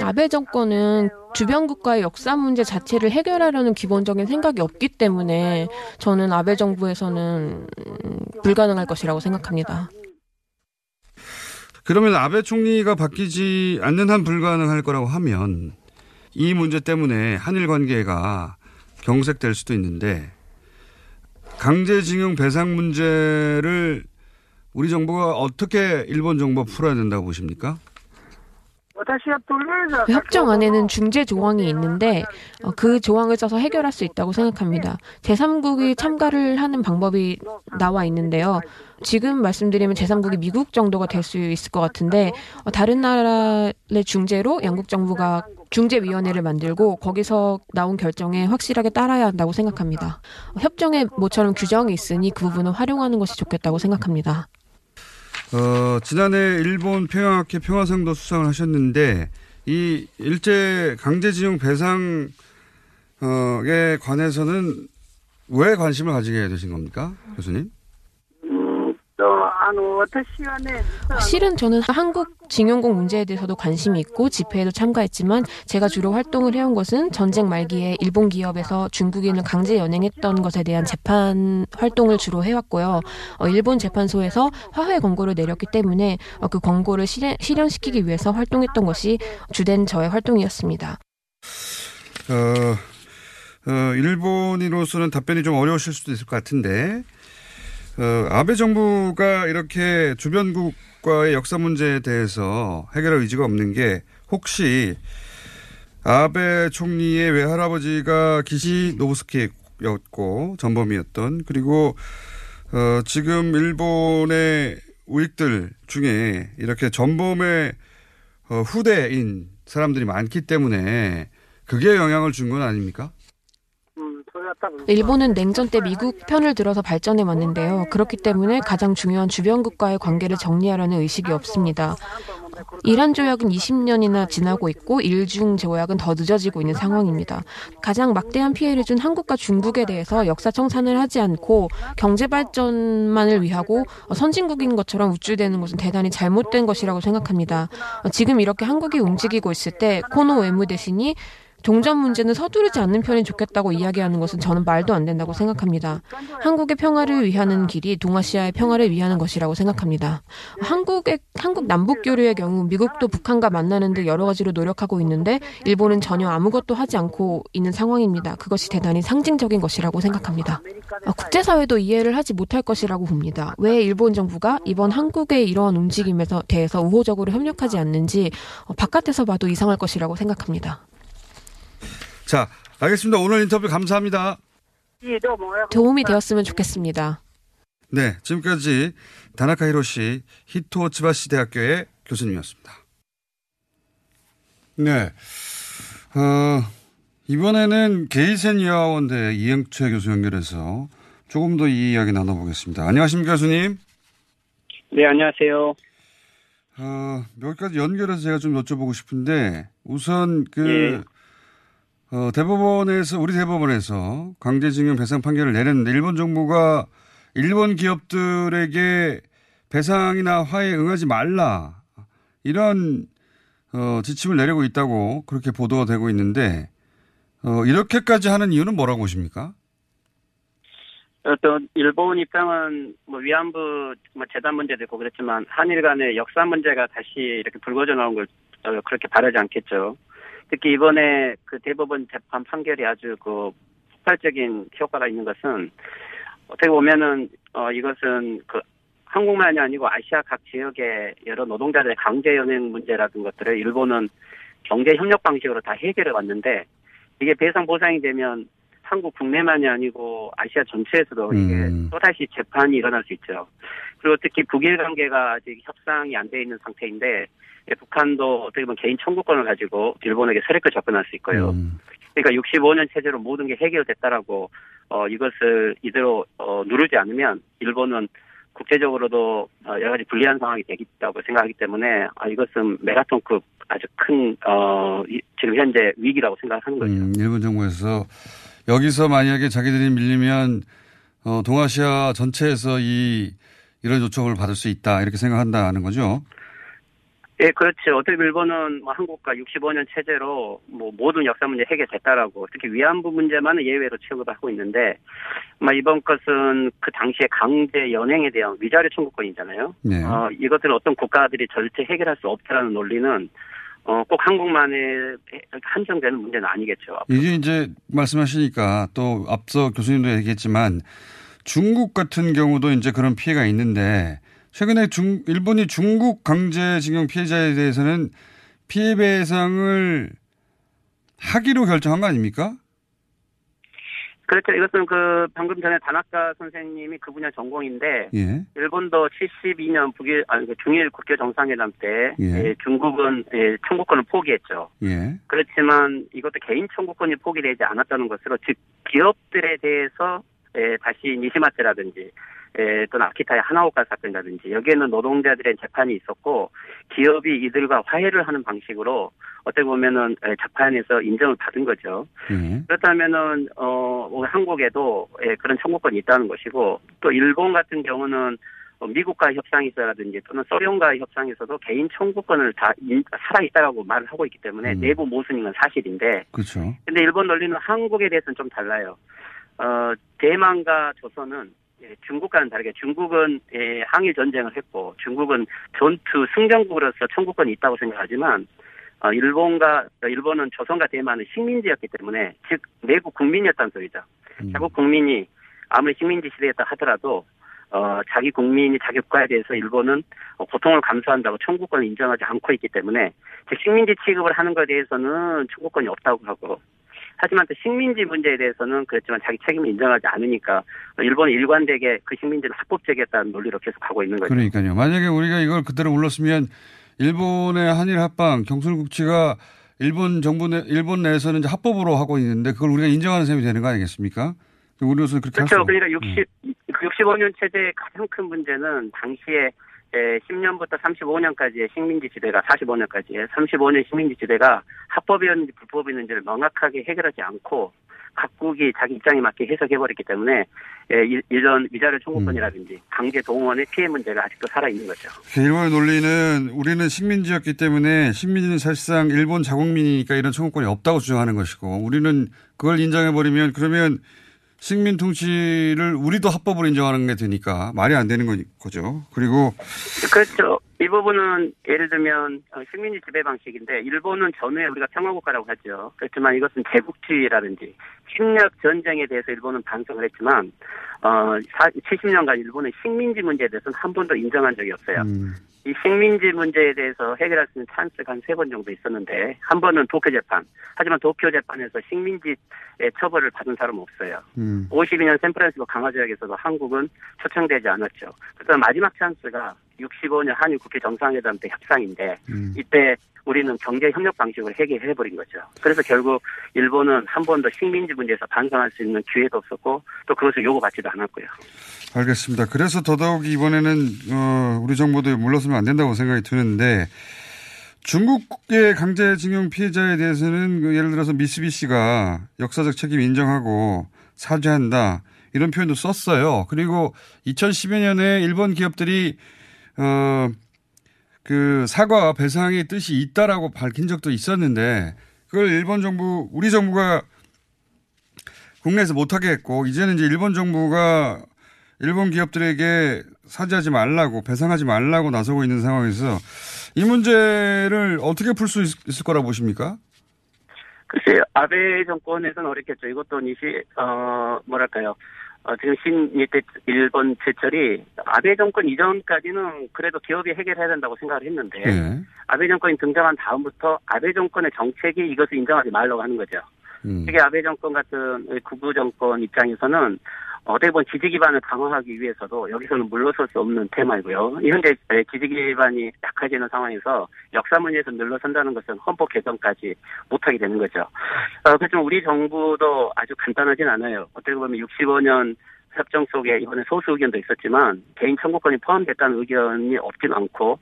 아베 정권은 주변 국가의 역사 문제 자체를 해결하려는 기본적인 생각이 없기 때문에 저는 아베 정부에서는 음, 불가능할 것이라고 생각합니다. 그러면 아베 총리가 바뀌지 않는 한 불가능할 거라고 하면 이 문제 때문에 한일 관계가 경색될 수도 있는데 강제징용 배상 문제를 우리 정부가 어떻게 일본 정부가 풀어야 된다고 보십니까? 그 협정 안에는 중재 조항이 있는데 어, 그 조항을 써서 해결할 수 있다고 생각합니다. 제3국이 참가를 하는 방법이 나와 있는데요. 지금 말씀드리면 제3국이 미국 정도가 될 수 있을 것 같은데 어, 다른 나라의 중재로 양국 정부가 중재위원회를 만들고 거기서 나온 결정에 확실하게 따라야 한다고 생각합니다. 어, 협정에 모처럼 규정이 있으니 그 부분을 활용하는 것이 좋겠다고 생각합니다. 어, 지난해 일본 평양학회 평화상도 수상을 하셨는데 이 일제 강제징용 배상에 관해서는 왜 관심을 가지게 되신 겁니까, 교수님? 어, 실은 저는 한국 징용공 문제에 대해서도 관심이 있고 집회에도 참가했지만 제가 주로 활동을 해온 것은 전쟁 말기에 일본 기업에서 중국인을 강제 연행했던 것에 대한 재판 활동을 주로 해왔고요. 어, 일본 재판소에서 화해 권고를 내렸기 때문에 어, 그 권고를 실현, 실현시키기 위해서 활동했던 것이 주된 저의 활동이었습니다. 어, 어, 일본인으로서는 답변이 좀 어려우실 수도 있을 것 같은데 어, 아베 정부가 이렇게 주변국과의 역사 문제에 대해서 해결할 의지가 없는 게 혹시 아베 총리의 외할아버지가 기시 노부스키였고 전범이었던 그리고 어, 지금 일본의 우익들 중에 이렇게 전범의 어, 후대인 사람들이 많기 때문에 그게 영향을 준 건 아닙니까? 일본은 냉전 때 미국 편을 들어서 발전해 왔는데요. 그렇기 때문에 가장 중요한 주변국과의 관계를 정리하려는 의식이 없습니다. 이란 조약은 20년이나 지나고 있고 일중 조약은 더 늦어지고 있는 상황입니다. 가장 막대한 피해를 준 한국과 중국에 대해서 역사 청산을 하지 않고 경제 발전만을 위하고 선진국인 것처럼 우쭐대는 것은 대단히 잘못된 것이라고 생각합니다. 지금 이렇게 한국이 움직이고 있을 때 코노 외무 대신이 종전 문제는 서두르지 않는 편이 좋겠다고 이야기하는 것은 저는 말도 안 된다고 생각합니다. 한국의 평화를 위하는 길이 동아시아의 평화를 위하는 것이라고 생각합니다. 한국의 한국 남북 교류의 경우 미국도 북한과 만나는 데 여러 가지로 노력하고 있는데 일본은 전혀 아무것도 하지 않고 있는 상황입니다. 그것이 대단히 상징적인 것이라고 생각합니다. 어, 국제사회도 이해를 하지 못할 것이라고 봅니다. 왜 일본 정부가 이번 한국의 이러한 움직임에 대해서 우호적으로 협력하지 않는지 어, 바깥에서 봐도 이상할 것이라고 생각합니다. 자, 알겠습니다. 오늘 인터뷰 감사합니다. 도움이 되었으면 좋겠습니다. 네, 지금까지 다나카 히로시 히토 츠바시 대학교의 교수님이었습니다. 네. 어, 이번에는 게이센 여학원대 이영채 교수 연결해서 조금 더 이 이야기 나눠보겠습니다. 안녕하십니까, 교수님? 네, 안녕하세요. 어, 몇 가지 연결해서 제가 좀 여쭤보고 싶은데, 우선 그, 예. 어, 대법원에서, 우리 대법원에서 강제징용 배상 판결을 내렸는데, 일본 정부가 일본 기업들에게 배상이나 화해에 응하지 말라, 이런, 어, 지침을 내리고 있다고 그렇게 보도가 되고 있는데, 어, 이렇게까지 하는 이유는 뭐라고 보십니까? 어떤 일본 입장은 뭐 위안부 뭐 재단 문제도 있고 그렇지만 한일 간의 역사 문제가 다시 이렇게 불거져 나온 걸 어, 그렇게 바라지 않겠죠. 특히 이번에 그 대법원 재판 판결이 아주 그 폭발적인 효과가 있는 것은 어떻게 보면은 어 이것은 그 한국만이 아니고 아시아 각 지역의 여러 노동자들의 강제 연행 문제라든 것들을 일본은 경제 협력 방식으로 다 해결해 왔는데 이게 배상 보상이 되면 한국 국내만이 아니고 아시아 전체에서도 이게 또다시 재판이 일어날 수 있죠. 그리고 특히 북일 관계가 아직 협상이 안 돼 있는 상태인데 예, 북한도 어떻게 보면 개인 청구권을 가지고 일본에게 세력을 접근할 수 있고요. 그러니까 65년 체제로 모든 게 해결됐다라고 어 이것을 이대로 어 누르지 않으면 일본은 국제적으로도 어, 여러 가지 불리한 상황이 되겠다고 생각하기 때문에 아, 이것은 메가톤급 아주 큰 어, 이- 지금 현재 위기라고 생각하는 거죠. 음, 일본 정부에서 여기서 만약에 자기들이 밀리면 어, 동아시아 전체에서 이 이런 요청을 받을 수 있다 이렇게 생각한다는 거죠. 예, 그렇죠. 어떻게 일본은 뭐 한국과 65년 체제로 뭐 모든 역사 문제 해결됐다라고 특히 위안부 문제만은 예외로 취급을 하고 있는데 뭐 이번 것은 그 당시에 강제 연행에 대한 위자료 청구권이잖아요. 네. 어, 이것들은 어떤 국가들이 절대 해결할 수 없다라는 논리는 어, 꼭 한국만에 한정되는 문제는 아니겠죠. 이게 이제 말씀하시니까 또 앞서 교수님도 얘기했지만 중국 같은 경우도 이제 그런 피해가 있는데 최근에 중, 일본이 중국 강제징용 피해자에 대해서는 피해 배상을 하기로 결정한 거 아닙니까? 그렇죠. 이것은 그 방금 전에 다나카 선생님이 그 분야 전공인데 예. 일본도 72년 북일 아니 그 중일 국교 정상회담 때 예. 예, 중국은 예, 청구권을 포기했죠. 예. 그렇지만 이것도 개인 청구권이 포기되지 않았다는 것으로 즉 기업들에 대해서 예, 다시 니시마트라든지 예, 또는 아키타의 하나오카 사건이라든지 여기에는 노동자들의 재판이 있었고 기업이 이들과 화해를 하는 방식으로 어떻게 보면은 예, 재판에서 인정을 받은 거죠. 예. 그렇다면은 어뭐 한국에도 예, 그런 청구권이 있다는 것이고 또 일본 같은 경우는 어, 미국과 협상에서라든지 또는 소련과 협상에서도 개인 청구권을 다 인- 살아있다라고 말을 하고 있기 때문에 내부 모순인 건 사실인데 그렇죠. 근데 일본 논리는 한국에 대해서는 좀 달라요. 어, 대만과 조선은 예, 중국과는 다르게 중국은 예, 항일 전쟁을 했고 중국은 전투 승전국으로서 청구권이 있다고 생각하지만 어, 일본과 어, 일본은 조선과 대만은 식민지였기 때문에 즉 내국 국민이었다는 소리죠. 자국 국민이 아무리 식민지 시대였다 하더라도 어, 자기 국민이 자기 국가에 대해서 일본은 어, 고통을 감수한다고 청구권을 인정하지 않고 있기 때문에 즉 식민지 취급을 하는 것에 대해서는 청구권이 없다고 하고 하지만 또 식민지 문제에 대해서는 그렇지만 자기 책임을 인정하지 않으니까 일본은 일관되게 그 식민지는 합법적이었다는 논리로 계속 가고 있는 거죠. 그러니까요. 만약에 우리가 이걸 그대로 울렀으면 일본의 한일 합방 경술국치가 일본 정부 내, 일본 내에서는 이제 합법으로 하고 있는데 그걸 우리가 인정하는 셈이 되는 거 아니겠습니까? 우리로서는 그렇게 할 그렇죠. 수 그러니까 없- 60, 그 65년 체제의 가장 큰 문제는 당시에 에, 10년부터 35년까지의 식민지 지대가 45년까지의 35년 식민지 지대가 합법이었는지 불법이었는지를 명확하게 해결하지 않고 각국이 자기 입장에 맞게 해석해버렸기 때문에 에, 이- 이런 위자료 청구권이라든지 강제 동원의 피해 문제가 아직도 살아있는 거죠. 일본의 논리는 우리는 식민지였기 때문에 식민지는 사실상 일본 자국민이니까 이런 청구권이 없다고 주장하는 것이고 우리는 그걸 인정해버리면 그러면 식민 통치를 우리도 합법으로 인정하는 게 되니까 말이 안 되는 거- 거죠. 그리고 그렇죠. 이 부분은 예를 들면 어, 식민지 지배 방식인데 일본은 전후에 우리가 평화국가라고 하죠. 그렇지만 이것은 제국주의라든지 침략 전쟁에 대해서 일본은 반성을 했지만 어 70년간 일본의 식민지 문제에 대해서는 한 번도 인정한 적이 없어요. 이 식민지 문제에 대해서 해결할 수 있는 찬스가 한 세 번 정도 있었는데 한 번은 도쿄 재판. 하지만 도쿄 재판에서 식민지의 처벌을 받은 사람은 없어요. 음. 52년 샌프란시스코 강화조약에서도 한국은 초청되지 않았죠. 그래서 마지막 찬스가 65년 한일 국회 정상회담 때 협상인데 음. 이때 우리는 경제 협력 방식으로 해결해 버린 거죠. 그래서 결국 일본은 한 번도 식민지 문제에서 반성할 수 있는 기회도 없었고 또 그것을 요구받지도 않았고요. 알겠습니다. 그래서 더더욱 이번에는 어, 우리 정부도 물러서면 안 된다고 생각이 드는데 중국의 강제징용 피해자에 대해서는 그 예를 들어서 미쓰비시가 역사적 책임 인정하고 사죄한다 이런 표현도 썼어요. 그리고 2010여 년에 일본 기업들이 어, 그 사과 배상의 뜻이 있다라고 밝힌 적도 있었는데 그걸 일본 정부 우리 정부가 국내에서 못하게 했고 이제는 이제 일본 정부가 일본 기업들에게 사죄하지 말라고 배상하지 말라고 나서고 있는 상황에서 이 문제를 어떻게 풀 수 있을 거라 고 보십니까? 글쎄요, 아베 정권에서는 어렵겠죠. 이것도 니시, 어, 뭐랄까요. 어, 지금 신일대 일본 제철이 아베 정권 이전까지는 그래도 기업이 해결해야 된다고 생각을 했는데 네. 아베 정권이 등장한 다음부터 아베 정권의 정책이 이것을 인정하지 말라고 하는 거죠. 음. 특히 아베 정권 같은 구구 정권 입장에서는 어떻게 보면 지지 기반을 강화하기 위해서도 여기서는 물러설 수 없는 테마이고요. 현재 지지 기반이 약해지는 상황에서 역사 문제에서 물러선다는 것은 헌법 개정까지 못하게 되는 거죠. 어, 그렇지만 우리 정부도 아주 간단하진 않아요. 어떻게 보면 65년 협정 속에 이번에 소수 의견도 있었지만 개인 청구권이 포함됐다는 의견이 없진 않고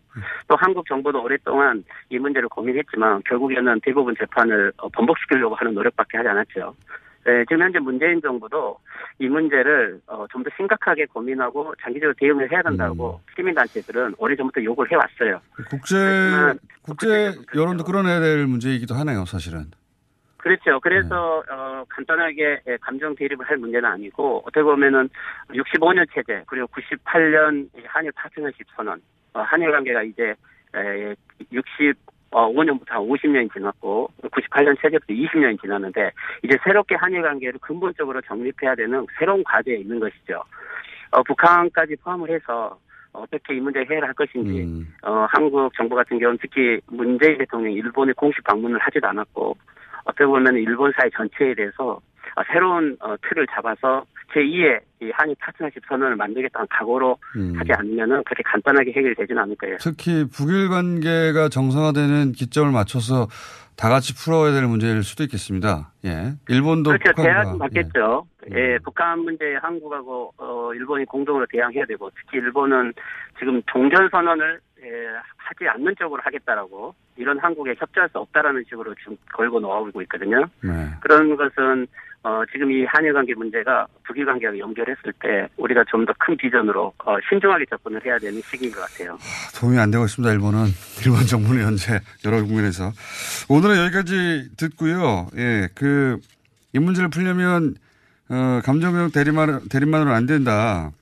또 한국 정부도 오랫동안 이 문제를 고민했지만 결국에는 대부분 재판을 어, 번복시키려고 하는 노력밖에 하지 않았죠. 네, 지금 현재 문재인 정부도 이 문제를 어, 좀 더 심각하게 고민하고 장기적으로 대응을 해야 된다고 시민단체들은 오래전부터 요구를 해왔어요. 국제 국제 여론도 끌어내야 될 문제이기도 하네요, 사실은. 그렇죠. 그래서 어, 간단하게 예, 감정 대립을 할 문제는 아니고 어떻게 보면은 65년 체제 그리고 98년 한일 파트너십 선언 어, 한일 관계가 이제 에, 60 어, 5년부터 한 50년이 지났고 98년 체제부터 20년이 지났는데 이제 새롭게 한일 관계를 근본적으로 정립해야 되는 새로운 과제에 있는 것이죠. 어, 북한까지 포함을 해서 어떻게 이 문제를 해결할 것인지 어, 한국 정부 같은 경우는 특히 문재인 대통령이 일본에 공식 방문을 하지도 않았고 어떻게 보면 일본 사회 전체에 대해서 어, 새로운 어, 틀을 잡아서 제2의 이 한일 파트너십 선언을 만들겠다는 각오로 음. 하지 않으면은 그렇게 간단하게 해결되지는 않을 거예요. 특히 북일 관계가 정상화되는 기점을 맞춰서 다 같이 풀어야 될 문제일 수도 있겠습니다. 예. 일본도 그렇죠. 대안이 맞겠죠. 예, 북한 문제에 한국하고 어, 일본이 공동으로 대항해야 되고 특히 일본은 지금 종전 선언을 예, 하지 않는 쪽으로 하겠다라고 이런 한국에 협조할 수 없다라는 식으로 지금 걸고 나오고 있거든요. 네. 그런 것은 어, 지금 이 한일 관계 문제가 북일 관계와 연결했을 때 우리가 좀 더 큰 비전으로 어, 신중하게 접근을 해야 되는 시기인 것 같아요. 도움이 안 되고 있습니다. 일본은 일본 정부는 현재 여러 국면에서 오늘은 여기까지 듣고요. 예, 그 이 문제를 풀려면 어, 감정형 대립만 대립만으로는 안 된다.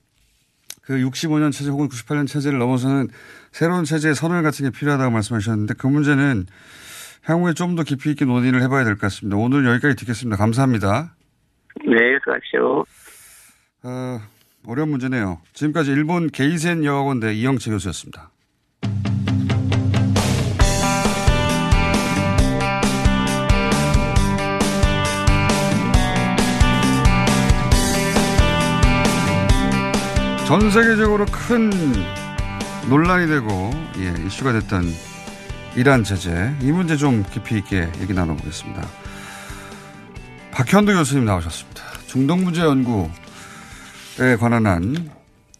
그 65년 체제 혹은 98년 체제를 넘어서는 새로운 체제의 선언 같은 게 필요하다고 말씀하셨는데 그 문제는 향후에 좀 더 깊이 있게 논의를 해봐야 될 것 같습니다. 오늘 여기까지 듣겠습니다. 감사합니다. 네, 수고하십시오. 어, 어려운 문제네요. 지금까지 일본 게이센 여학원대 이영채 교수였습니다. 전 세계적으로 큰 논란이 되고 예, 이슈가 됐던 이란 제재 이 문제 좀 깊이 있게 얘기 나눠보겠습니다. 박현도 교수님 나오셨습니다. 중동 문제 연구에 관한 한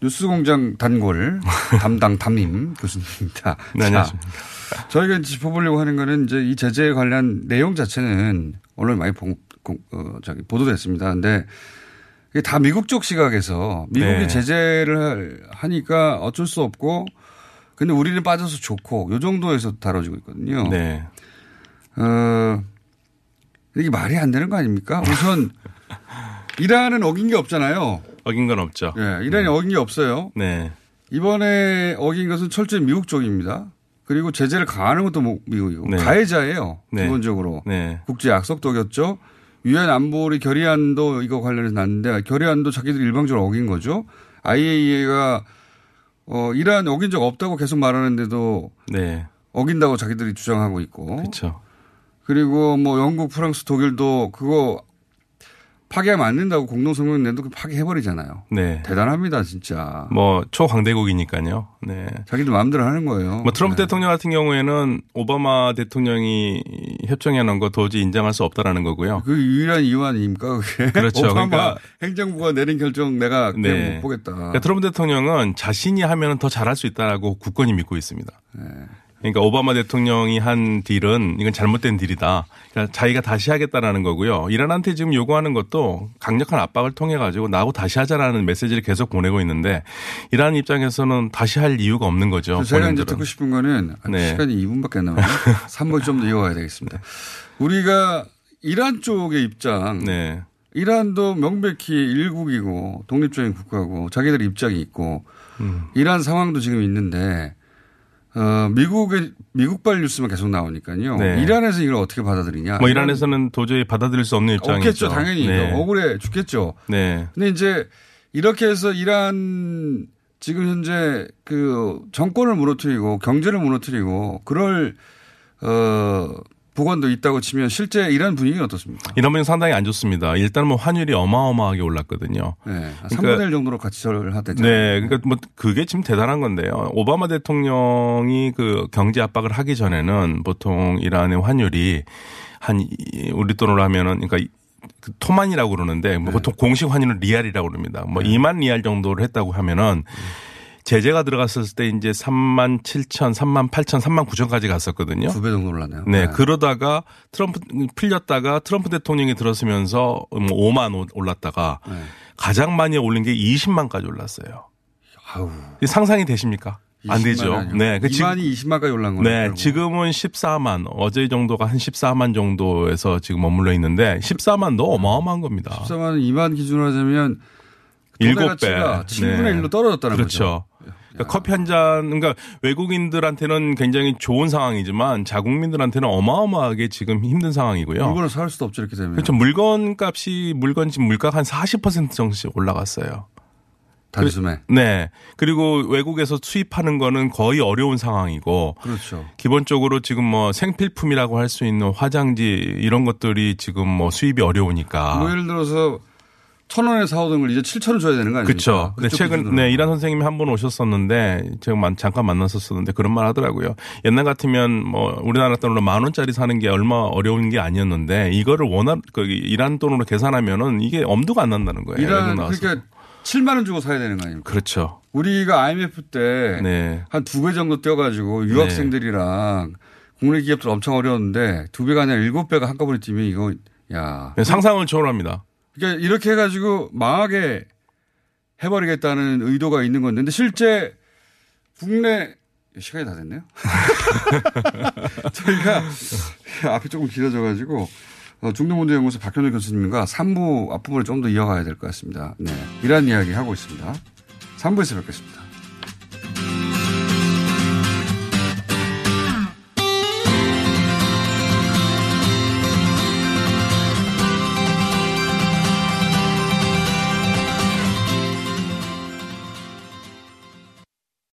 뉴스공장 단골 담당 담임 교수님입니다. 네, 안녕하십니까. 자, 저희가 짚어보려고 하는 거는 이제 이 제재에 관련 내용 자체는 언론에 많이 보, 어, 저기 보도됐습니다. 근데 이게 다 미국 쪽 시각에서 미국이 네. 제재를 하니까 어쩔 수 없고 근데 우리는 빠져서 좋고 요 정도에서 다뤄지고 있거든요. 네. 어, 이게 말이 안 되는 거 아닙니까? 우선 이란은 어긴 게 없잖아요. 어긴 건 없죠. 예, 이란이 어긴 게 없어요. 네. 이번에 어긴 것은 철저히 미국 쪽입니다. 그리고 제재를 가하는 것도 뭐 미국이고 네. 가해자예요. 네. 기본적으로 네. 국제 약속도 어겼죠. 유엔 안보리 결의안도 이거 관련해서 났는데 결의안도 자기들이 일방적으로 어긴 거죠. IAEA가 어 이란 어긴 적 없다고 계속 말하는데도 네. 어긴다고 자기들이 주장하고 있고. 그렇죠. 그리고 뭐 영국, 프랑스, 독일도 그거 파기하면 안 된다고 공동성명 낸도 그 파기해버리잖아요. 네. 대단합니다, 진짜. 뭐 초강대국이니까요. 네. 자기들 마음대로 하는 거예요. 뭐 트럼프 네. 대통령 같은 경우에는 오바마 대통령이 협정해 놓은 거 도저히 인정할 수 없다라는 거고요. 그 유일한 이유 아닙니까, 그게? 그렇죠. 오바마 그러니까 행정부가 내린 결정 내가 네. 못 보겠다. 그러니까 트럼프 대통령은 자신이 하면 더 잘할 수 있다라고 굳건히 믿고 있습니다. 네. 그러니까 오바마 대통령이 한 딜은 이건 잘못된 딜이다. 그러니까 자기가 다시 하겠다라는 거고요. 이란한테 지금 요구하는 것도 강력한 압박을 통해 가지고 나하고 다시 하자라는 메시지를 계속 보내고 있는데 이란 입장에서는 다시 할 이유가 없는 거죠. 제가 이제 본인들은. 듣고 싶은 거는 아, 네. 시간이 2분밖에 안 남았네요. 3분 좀 더 이어가야 되겠습니다. 우리가 이란 쪽의 입장. 네. 이란도 명백히 일국이고 독립적인 국가고 자기들 입장이 있고 음. 이란 상황도 지금 있는데 어, 미국의 미국발 뉴스만 계속 나오니까요. 네. 이란에서 이걸 어떻게 받아들이냐. 뭐 이란에서는 도저히 받아들일 수 없는 입장이죠. 없겠죠, 당연히 네. 억울해 죽겠죠. 네. 근데 이제 이렇게 해서 이란 지금 현재 그 정권을 무너뜨리고 경제를 무너뜨리고 그럴 어 보관도 있다고 치면 실제 이란 분위기는 어떻습니까? 이런 분이 상당히 안 좋습니다. 일단 뭐 환율이 어마어마하게 올랐거든요. 네. 한 3분의 1 정도로 같이 절을 하대잖아요. 네. 그러니까 뭐 그게 지금 대단한 건데요. 오바마 대통령이 그 경제 압박을 하기 전에는 보통 이란의 환율이 한 이- 우리 돈으로 하면은 그러니까 이- 그 토만이라고 그러는데 뭐 보통 공식 환율은 리알이라고 그럽니다. 뭐 2만 리알 정도를 했다고 하면은 제재가 들어갔을 때 이제 3만 7천, 3만 8천, 3만 9천까지 갔었거든요. 두 배 정도 올랐네요. 네, 그러다가 트럼프 풀렸다가 트럼프 대통령이 들었으면서 뭐 5만 오- 올랐다가 네. 가장 많이 올린 게 20만까지 올랐어요. 이게 상상이 되십니까? 안 20만 되죠. 아니요. 네, 그 2만이 20만까지 올란 거네요. 네, 지금은 14만 어제 정도가 한 14만 정도에서 지금 머물러 있는데 14만도 어마어마한 겁니다. 14만 2만 기준으로 하자면 일곱 배. 가치가 7분의 1로 떨어졌다는 그렇죠. 그러니까 커피 한 잔, 그러니까 외국인들한테는 굉장히 좋은 상황이지만 자국민들한테는 어마어마하게 지금 힘든 상황이고요. 물건을 살 수도 없죠 이렇게 되면. 그렇죠. 물건 값이 물건 지금 물가가 한 40% 정도씩 올라갔어요. 단숨에. 그- 네. 그리고 외국에서 수입하는 거는 거의 어려운 상황이고. 그렇죠. 기본적으로 지금 뭐 생필품이라고 할 수 있는 화장지 이런 것들이 지금 뭐 수입이 어려우니까. 뭐 예를 들어서 천 원에 사오던 걸 이제 7천 원 줘야 되는 거 아닙니까? 그렇죠. 네, 최근. 네 이란 선생님이 한 번 오셨었는데 제가 만- 잠깐 만났었었는데 그런 말 하더라고요. 옛날 같으면 뭐 우리나라 돈으로 만 원짜리 사는 게 얼마 어려운 게 아니었는데 이거를 원화 그 이란 돈으로 계산하면은 이게 엄두가 안 난다는 거예요. 이란. 그러니까 7만 원 주고 사야 되는 거 아닙니까? 그렇죠. 우리가 IMF 때 네. 한두 배 정도 뛰어가지고 유학생들이랑 국내 기업들 엄청 어려웠는데 두 배가 아니라 일곱 배가 한꺼번에 뛰면 이거 야 상상을 초월합니다. 그러니까 이렇게 해가지고 망하게 해버리겠다는 의도가 있는 건데 실제 국내 시간이 다 됐네요. 저희가 앞이 조금 길어져가지고 어, 중동문제연구소 박현우 교수님과 3부 앞부분을 좀 더 이어가야 될 것 같습니다. 네. 이란 이야기 하고 있습니다. 3부에서 뵙겠습니다.